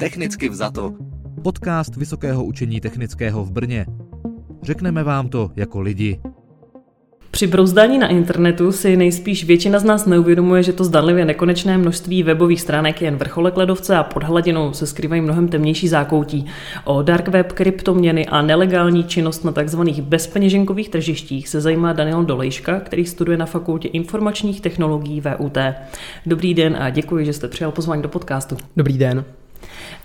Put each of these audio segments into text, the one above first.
Technicky vzato. Podcast Vysokého učení technického v Brně. Řekneme vám to jako lidi. Při brouzdání na internetu si nejspíš většina z nás neuvědomuje, že to zdanlivě nekonečné množství webových stránek je jen vrcholek ledovce a pod hladinou se skrývají mnohem temnější zákoutí. O dark web, kryptoměny a nelegální činnost na tzv. bezpeněženkových tržištích se zajímá Daniel Dolejška, který studuje na Fakultě informačních technologií VUT. Dobrý den a děkuji, že jste přijal pozvání do podcastu. Dobrý den.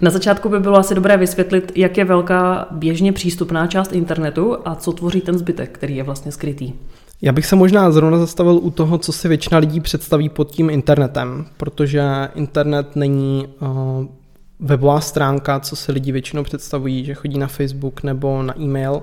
Na začátku by bylo asi dobré vysvětlit, jak je velká běžně přístupná část internetu a co tvoří ten zbytek, který je vlastně skrytý. Já bych se možná zrovna zastavil u toho, co si většina lidí představí pod tím internetem, protože internet není uh, webová stránka, co si lidi většinou představují, že chodí na Facebook nebo na e-mail,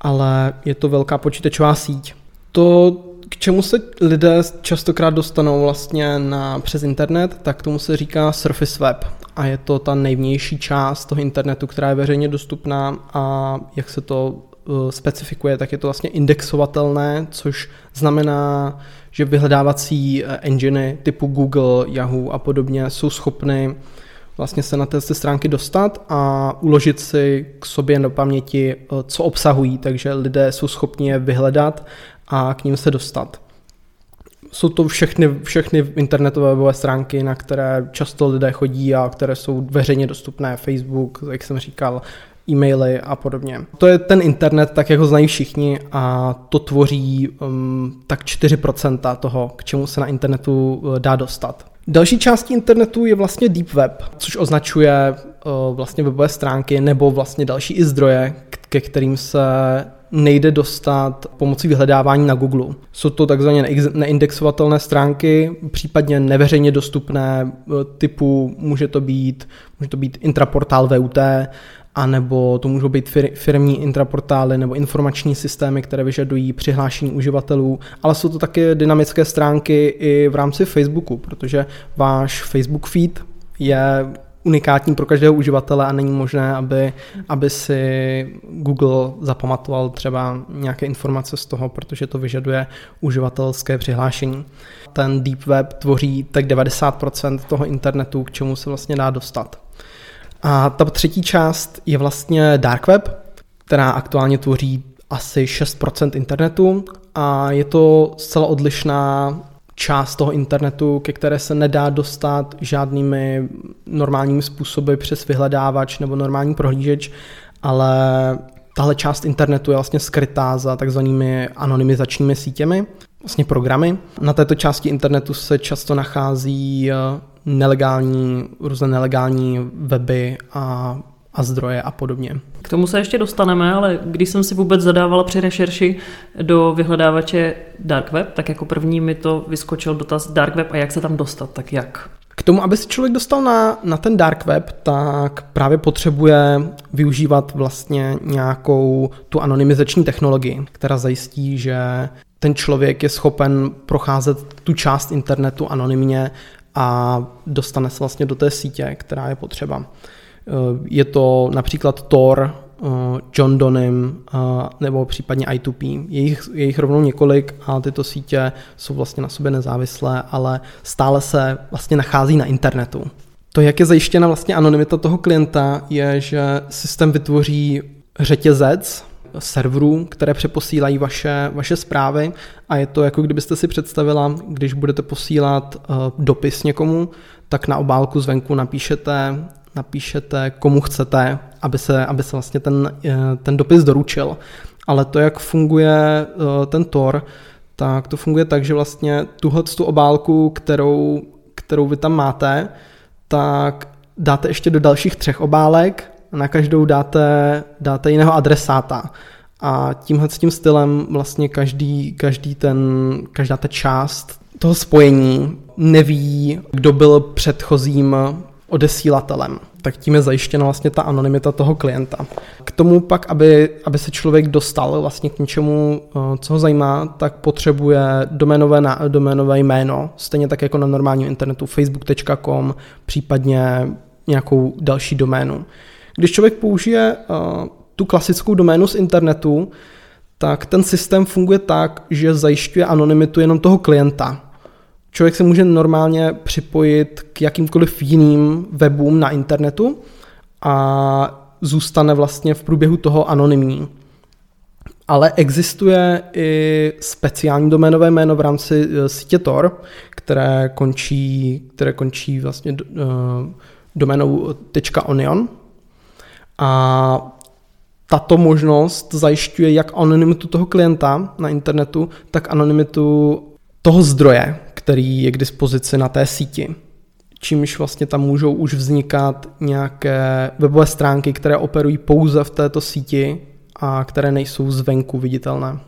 ale je to velká počítačová síť. To, k čemu se lidé častokrát dostanou vlastně na, přes internet, tak tomu se říká Surface Web. A je to ta nejvnější část toho internetu, která je veřejně dostupná a jak se to uh, specifikuje, tak je to vlastně indexovatelné, což znamená, že vyhledávací uh, enginy typu Google, Yahoo a podobně jsou schopny vlastně se na té stránky dostat a uložit si k sobě do paměti, uh, co obsahují, takže lidé jsou schopni je vyhledat a k ním se dostat jsou to všechny, všechny internetové webové stránky, na které často lidé chodí a které jsou veřejně dostupné, Facebook, jak jsem říkal, e-maily a podobně. To je ten internet, tak jak ho znají všichni a to tvoří um, tak 4% toho, k čemu se na internetu uh, dá dostat. Další částí internetu je vlastně Deep Web, což označuje uh, vlastně webové stránky nebo vlastně další i zdroje, ke kterým se nejde dostat pomocí vyhledávání na Google. Jsou to takzvaně neindexovatelné stránky, případně neveřejně dostupné eh, typu, může to být, může to být intraportál VUT, anebo to můžou být firmní intraportály nebo informační systémy, které vyžadují přihlášení uživatelů, ale jsou to také dynamické stránky i v rámci Facebooku, protože váš Facebook feed je unikátní pro každého uživatele a není možné, aby, aby si Google zapamatoval třeba nějaké informace z toho, protože to vyžaduje uživatelské přihlášení. Ten Deep Web tvoří tak 90% toho internetu, k čemu se vlastně dá dostat. A ta třetí část je vlastně Dark Web, která aktuálně tvoří asi 6% internetu a je to zcela odlišná část toho internetu, ke které se nedá dostat žádnými normálními způsoby přes vyhledávač nebo normální prohlížeč, ale tahle část internetu je vlastně skrytá za takzvanými anonymizačními sítěmi, vlastně programy. Na této části internetu se často nachází eh, nelegální, různé nelegální weby a a zdroje a podobně. K tomu se ještě dostaneme, ale když jsem si vůbec zadávala při rešerši do vyhledávače Dark Web, tak jako první mi to vyskočil dotaz Dark Web a jak se tam dostat, tak jak? K tomu, aby se člověk dostal na, na ten dark web, tak právě potřebuje využívat vlastně nějakou tu anonymizační technologii, která zajistí, že ten člověk je schopen procházet tu část internetu anonymně a dostane se vlastně do té sítě, která je potřeba. Eh, je to například Tor, eh, John Donem eh, nebo případně I2P. Je jich, je jich rovnou několik a tyto sítě jsou vlastně na sobě nezávislé, ale stále se vlastně nachází na internetu. To, jak je zajištěna vlastně anonymita toho klienta, je, že systém vytvoří řetězec serverů, které přeposílají vaše, vaše zprávy a je to jako kdybyste si představila, když budete posílat dopis někomu, tak na obálku zvenku napíšete napíšete, komu chcete, aby se, aby se vlastně ten, eh, ten dopis doručil. Ale to, jak funguje eh, ten Tor, tak to funguje tak, že vlastně tuhle tu obálku, kterou, kterou vy tam máte, tak dáte ještě do dalších třech obálek, na každou dáte, dáte jiného adresáta. A tímhle tím stylem vlastně každý, každý ten, každá ta část toho spojení neví, kdo byl předchozím odesílatelem. Tak tím je zajištěna vlastně ta anonymita toho klienta. K tomu pak, aby, aby se člověk dostal vlastně k něčemu, eh, co ho zajímá, tak potřebuje doménové, doménové jméno, stejně tak jako na normálním internetu facebook.com, případně nějakou další doménu. Když člověk použije uh, tu klasickou doménu z internetu, tak ten systém funguje tak, že zajišťuje anonymitu jenom toho klienta. Člověk se může normálně připojit k jakýmkoliv jiným webům na internetu a zůstane vlastně v průběhu toho anonymní. Ale existuje i speciální doménové jméno v rámci eh, sítě Tor, které končí, které končí vlastně uh, doménou .onion. A tato možnost zajišťuje jak anonymitu toho klienta na internetu, tak anonymitu toho zdroje, který je k dispozici na té síti. Čímž vlastně tam můžou už vznikat nějaké webové stránky, které operují pouze v této síti a které nejsou zvenku viditelné.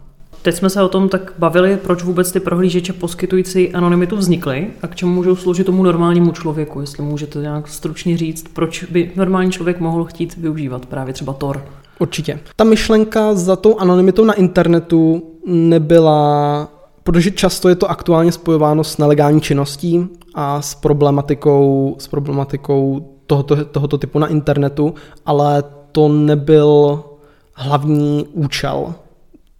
Teď jsme se o tom tak bavili, proč vůbec ty prohlížeče poskytující anonymitu vznikly a k čemu můžou sloužit tomu normálnímu člověku, jestli můžete nějak stručně říct, proč by normální člověk mohl chtít využívat právě třeba Tor. Určitě. Ta myšlenka za tou anonymitou na internetu nebyla, protože často je to aktuálně spojováno s nelegální činností a s problematikou, s problematikou tohoto, tohoto typu na internetu, ale to nebyl hlavní účel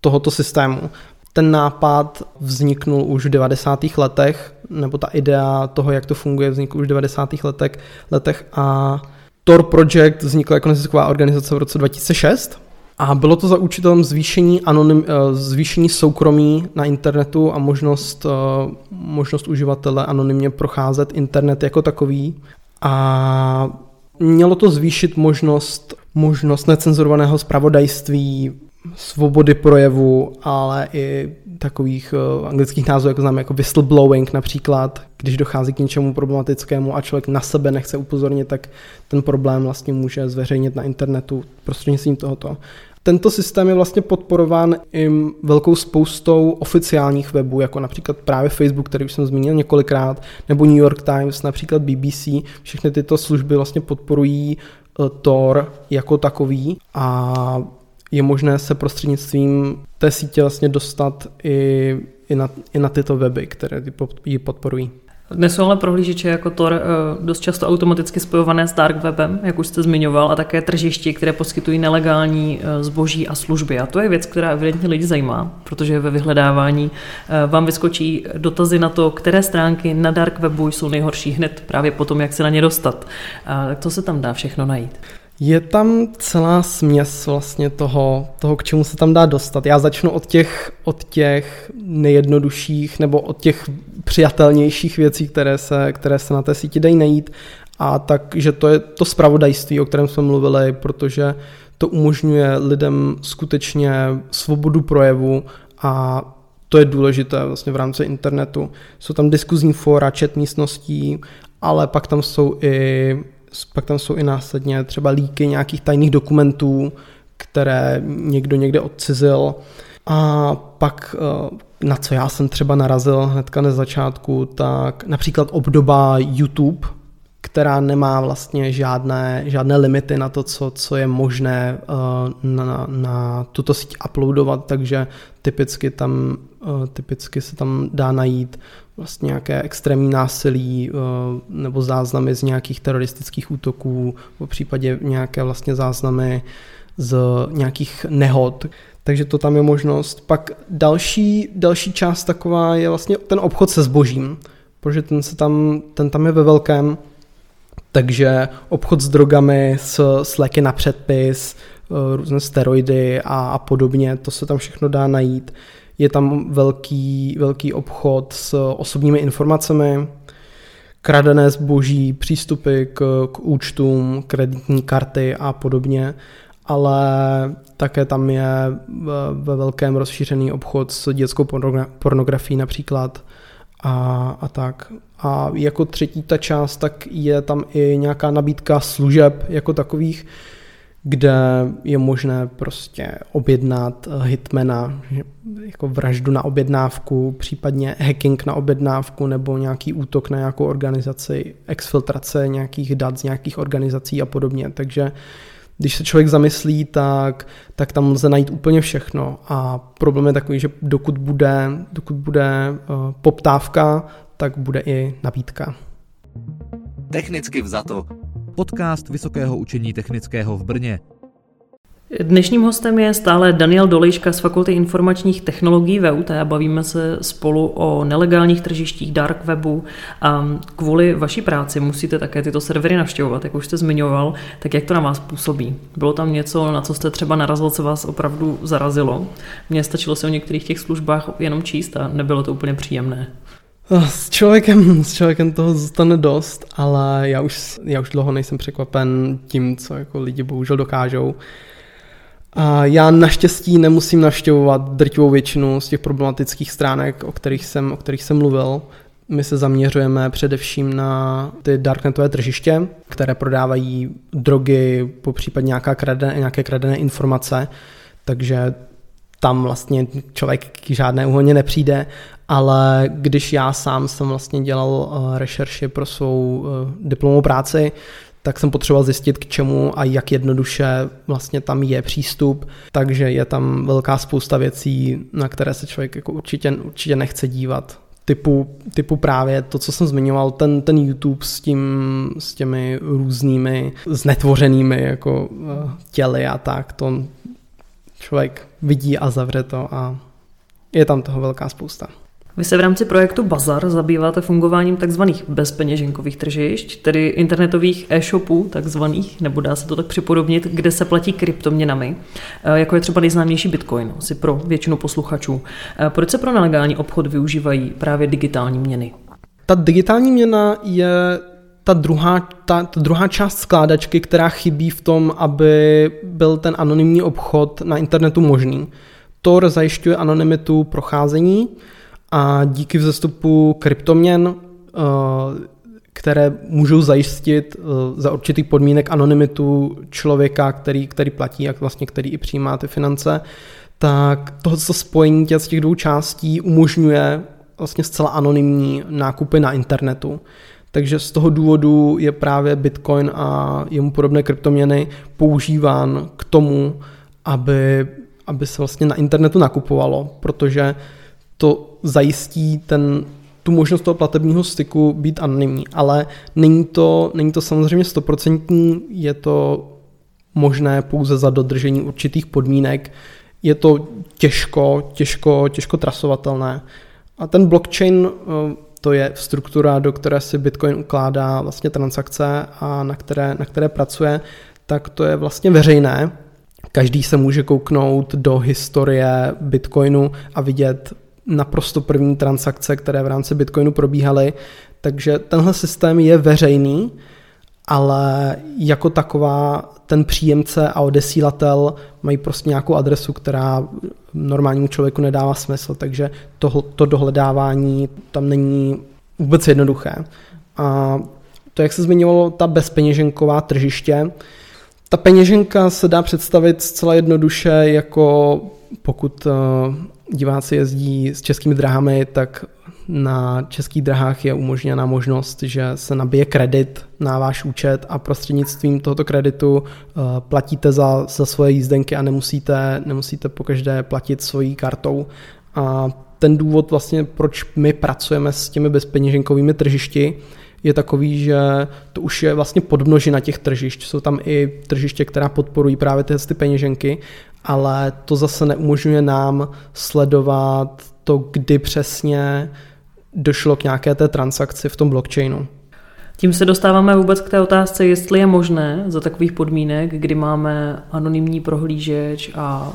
tohoto systému. Ten nápad vzniknul už v 90. letech, nebo ta idea toho, jak to funguje, vznikl už v 90. letech, letech a Tor Project vznikla jako nezisková organizace v roce 2006 a bylo to za účelem zvýšení, anonym, eh, zvýšení soukromí na internetu a možnost, eh, možnost uživatele anonymně procházet internet jako takový. A mělo to zvýšit možnost, možnost necenzurovaného zpravodajství, svobody projevu, ale i takových uh, anglických názvů, jako známe jako whistleblowing například, když dochází k něčemu problematickému a člověk na sebe nechce upozornit, tak ten problém vlastně může zveřejnit na internetu prostřednictvím tohoto. Tento systém je vlastně podporován i velkou spoustou oficiálních webů, jako například právě Facebook, který už jsem zmínil několikrát, nebo New York Times, například BBC. Všechny tyto služby vlastně podporují uh, Tor jako takový a je možné se prostřednictvím té sítě vlastně dostat i, i, na, i na tyto weby, které ji podporují. Dnes jsou ale prohlížeče jako Tor eh, dost často automaticky spojované s dark webem, jak už jste zmiňoval, a také tržišti, které poskytují nelegální eh, zboží a služby. A to je věc, která evidentně lidi zajímá, protože ve vyhledávání eh, vám vyskočí dotazy na to, které stránky na dark webu jsou nejhorší hned právě potom, jak se na ně dostat. A to se tam dá všechno najít. Je tam celá směs vlastně toho, toho, k čemu se tam dá dostat. Já začnu od těch, od těch nejjednodušších nebo od těch přijatelnějších věcí, které se, které se na té síti dají najít. A takže to je to spravodajství, o kterém jsme mluvili, protože to umožňuje lidem skutečně svobodu projevu a to je důležité vlastně v rámci internetu. Jsou tam diskuzní fóra, chat místností, ale pak tam jsou i pak tam jsou i následně třeba líky nějakých tajných dokumentů, které někdo někde odcizil. A pak eh, na co já jsem třeba narazil hnedka na začátku, tak například obdoba YouTube, která nemá vlastně žádné, žádné limity na to, co, co je možné eh, na, na tuto síť uploadovat, takže typicky, tam, eh, typicky se tam dá najít vlastně nějaké extrémní násilí eh, nebo záznamy z nějakých teroristických útoků, v případě nějaké vlastně záznamy z nějakých nehod. Takže to tam je možnost. Pak další, další část taková je vlastně ten obchod se zbožím, protože ten, se tam, ten tam je ve velkém, takže obchod s drogami, s, s léky na předpis, eh, různé steroidy a, a podobně, to se tam všechno dá najít. Je tam velký, velký obchod s osobními informacemi, kradené zboží, přístupy k, k účtům, kreditní karty a podobně, ale také tam je ve velkém rozšířený obchod s dětskou pornografií například a, a tak. A jako třetí ta část, tak je tam i nějaká nabídka služeb jako takových, kde je možné prostě objednat hitmana, jako vraždu na objednávku, případně hacking na objednávku nebo nějaký útok na nějakou organizaci, exfiltrace nějakých dat z nějakých organizací a podobně. Takže když se člověk zamyslí, tak, tak tam lze najít úplně všechno a problém je takový, že dokud bude, dokud bude uh, poptávka, tak bude i nabídka. Technicky vzato. Podcast Vysokého učení technického v Brně. Dnešním hostem je stále Daniel Dolejška z Fakulty informačních technologií VUT a bavíme se spolu o nelegálních tržištích dark webu. A kvůli vaší práci musíte také tyto servery navštěvovat, jak už jste zmiňoval, tak jak to na vás působí? Bylo tam něco, na co jste třeba narazil, co vás opravdu zarazilo? Mně stačilo se o některých těch službách jenom číst a nebylo to úplně příjemné. S člověkem, s člověkem toho zůstane dost, ale já už, já už dlouho nejsem překvapen tím, co jako lidi bohužel dokážou. A já naštěstí nemusím navštěvovat drtivou většinu z těch problematických stránek, o kterých jsem, o kterých jsem mluvil. My se zaměřujeme především na ty darknetové tržiště, které prodávají drogy, po případě nějaká kradené, nějaké kradené informace, takže tam vlastně člověk k žádné úhoně nepřijde, ale když já sám jsem vlastně dělal eh, rešerši pro svou eh, diplomovou práci, tak jsem potřeboval zjistit, k čemu a jak jednoduše vlastně tam je přístup, takže je tam velká spousta věcí, na které se člověk jako určitě, určitě nechce dívat. Typu, typu právě to, co jsem zmiňoval, ten, ten YouTube s, tím, s těmi různými znetvořenými jako eh, těly a tak, to člověk vidí a zavře to a je tam toho velká spousta. Vy se v rámci projektu Bazar zabýváte fungováním tzv. bezpeněženkových tržišť, tedy internetových e-shopů takzvaných, nebo dá se to tak připodobnit, kde se platí kryptoměnami, e, jako je třeba nejznámější Bitcoin, asi pro většinu posluchačů. E, proč se pro nelegální obchod využívají právě digitální měny? Ta digitální měna je ta druhá, ta, ta druhá část skládačky, která chybí v tom, aby byl ten anonymní obchod na internetu možný. Tor zajišťuje anonymitu procházení, a díky vzestupu kryptoměn, eh, které můžou zajistit eh, za určitých podmínek anonymitu člověka, který, který platí, jak vlastně který i přijímá ty finance, tak tohle spojení těch, z těch dvou částí umožňuje vlastně zcela anonymní nákupy na internetu. Takže z toho důvodu je právě Bitcoin a jemu podobné kryptoměny používán k tomu, aby, aby se vlastně na internetu nakupovalo, protože to zajistí ten, tu možnost toho platebního styku být anonymní, ale není to, není to samozřejmě stoprocentní, je to možné pouze za dodržení určitých podmínek, je to těžko, těžko, těžko trasovatelné. A ten blockchain eh, to je struktura, do které si Bitcoin ukládá vlastně transakce a na které, na které pracuje, tak to je vlastně veřejné. Každý se může kouknout do historie Bitcoinu a vidět naprosto první transakce, které v rámci Bitcoinu probíhaly, takže tenhle systém je veřejný, ale jako taková ten příjemce a odesílatel mají prostě nějakou adresu, která normálnímu člověku nedává smysl, takže to, to dohledávání tam není vůbec jednoduché. A to, jak se zmiňovalo, ta bezpeněženková tržiště, ta peněženka se dá představit zcela jednoduše jako pokud eh, diváci jezdí s českými drahami, tak na českých drahách je umožněna možnost, že se nabije kredit na váš účet a prostřednictvím tohoto kreditu eh, platíte za, za svoje jízdenky a nemusíte, nemusíte pokaždé platit svojí kartou. A ten důvod vlastně, proč my pracujeme s těmi bezpeněženkovými tržišti, je takový, že to už je vlastně podmnožina těch tržišť. Jsou tam i tržiště, která podporují právě tyhle ty peněženky ale to zase neumožňuje nám sledovat to, kdy přesně došlo k nějaké té transakci v tom blockchainu. Tím se dostáváme vůbec k té otázce, jestli je možné za takových podmínek, kdy máme anonymní prohlížeč a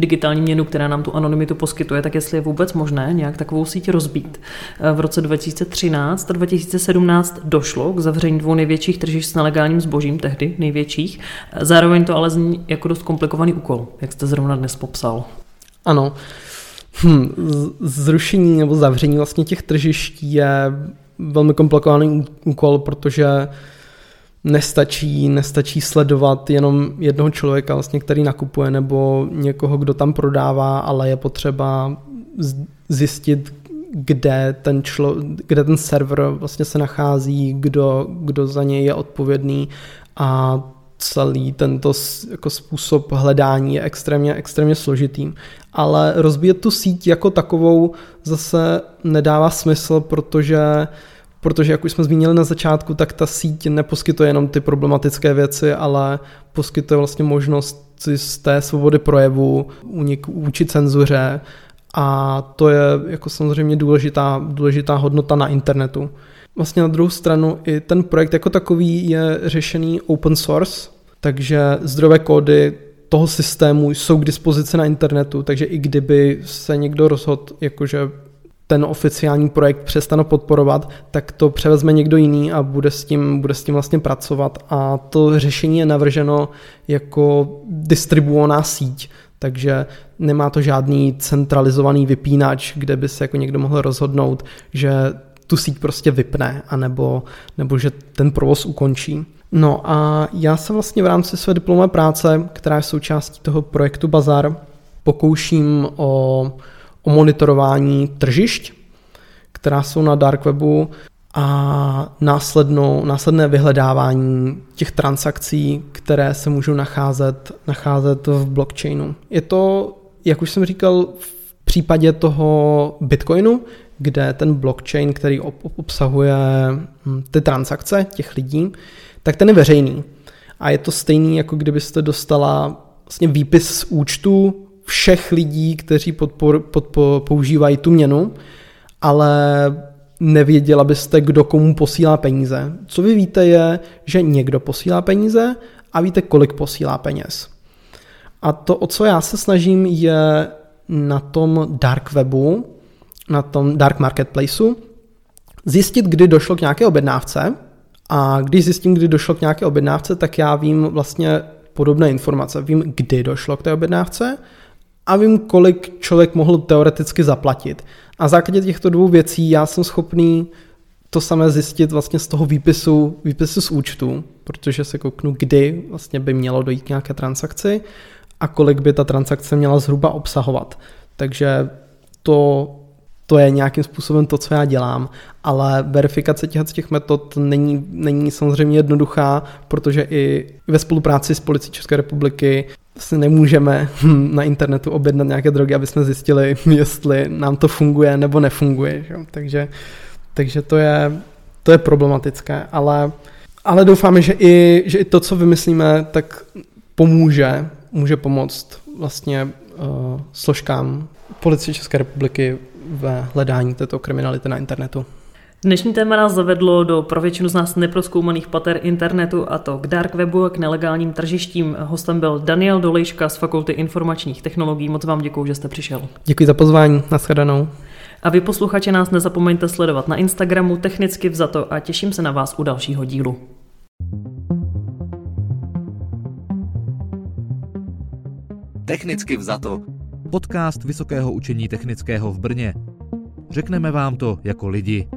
digitální měnu, která nám tu anonymitu poskytuje, tak jestli je vůbec možné nějak takovou síť rozbít. V roce 2013 a 2017 došlo k zavření dvou největších tržišť s nelegálním zbožím, tehdy největších. Zároveň to ale zní jako dost komplikovaný úkol, jak jste zrovna dnes popsal. Ano. Hm, zrušení nebo zavření vlastně těch tržišť je velmi komplikovaný úkol, protože nestačí, nestačí sledovat jenom jednoho člověka, vlastně, který nakupuje, nebo někoho, kdo tam prodává, ale je potřeba zjistit, kde ten, člo, kde ten server vlastně se nachází, kdo, kdo za něj je odpovědný a celý tento jako způsob hledání je extrémně, extrémně složitý. Ale rozbíjet tu síť jako takovou zase nedává smysl, protože protože jak už jsme zmínili na začátku, tak ta síť neposkytuje jenom ty problematické věci, ale poskytuje vlastně možnost z té svobody projevu, únik vůči cenzuře a to je jako samozřejmě důležitá, důležitá hodnota na internetu. Vlastně na druhou stranu i ten projekt jako takový je řešený open source, takže zdrojové kódy toho systému jsou k dispozici na internetu, takže i kdyby se někdo rozhodl, jakože ten oficiální projekt přestane podporovat, tak to převezme někdo jiný a bude s tím, bude s tím vlastně pracovat. A to řešení je navrženo jako distribuovaná síť, takže nemá to žádný centralizovaný vypínač, kde by se jako někdo mohl rozhodnout, že tu síť prostě vypne, anebo, nebo že ten provoz ukončí. No a já se vlastně v rámci své diplomové práce, která je součástí toho projektu Bazar, pokouším o, o monitorování tržišť, která jsou na dark webu a následnou, následné vyhledávání těch transakcí, které se můžou nacházet, nacházet v blockchainu. Je to, jak už jsem říkal, v případě toho Bitcoinu, kde ten blockchain, který obsahuje hm, ty transakce těch lidí, tak ten je veřejný. A je to stejný, jako kdybyste dostala vlastně výpis z účtu všech lidí, kteří podpor, podpor, používají tu měnu, ale nevěděla byste, kdo komu posílá peníze. Co vy víte je, že někdo posílá peníze a víte, kolik posílá peněz. A to, o co já se snažím, je na tom dark webu, na tom dark marketplaceu, zjistit, kdy došlo k nějaké objednávce a když zjistím, kdy došlo k nějaké objednávce, tak já vím vlastně podobné informace. Vím, kdy došlo k té objednávce a vím, kolik člověk mohl teoreticky zaplatit. A základě těchto dvou věcí já jsem schopný to samé zjistit vlastně z toho výpisu, výpisu z účtu, protože se kouknu, kdy vlastně by mělo dojít nějaké transakci a kolik by ta transakce měla zhruba obsahovat. Takže to to je nějakým způsobem to, co já dělám, ale verifikace těch, těch metod není, není samozřejmě jednoduchá, protože i ve spolupráci s Policií České republiky si nemůžeme na internetu objednat nějaké drogy, aby jsme zjistili, jestli nám to funguje nebo nefunguje. Že? Takže, takže to, je, to je problematické, ale, ale doufáme, že i, že i to, co vymyslíme, tak pomůže, může pomoct vlastně uh, složkám Policie České republiky ve hledání této kriminality na internetu. Dnešní téma nás zavedlo do pro většinu z nás neproskoumaných pater internetu a to k dark webu a k nelegálním tržištím. Hostem byl Daniel Dolejška z Fakulty informačních technologií. Moc vám děkuji, že jste přišel. Děkuji za pozvání. Naschledanou. A vy posluchači nás nezapomeňte sledovat na Instagramu technicky vzato a těším se na vás u dalšího dílu. Technicky vzato podcast Vysokého učení technického v Brně. Řekneme vám to jako lidi.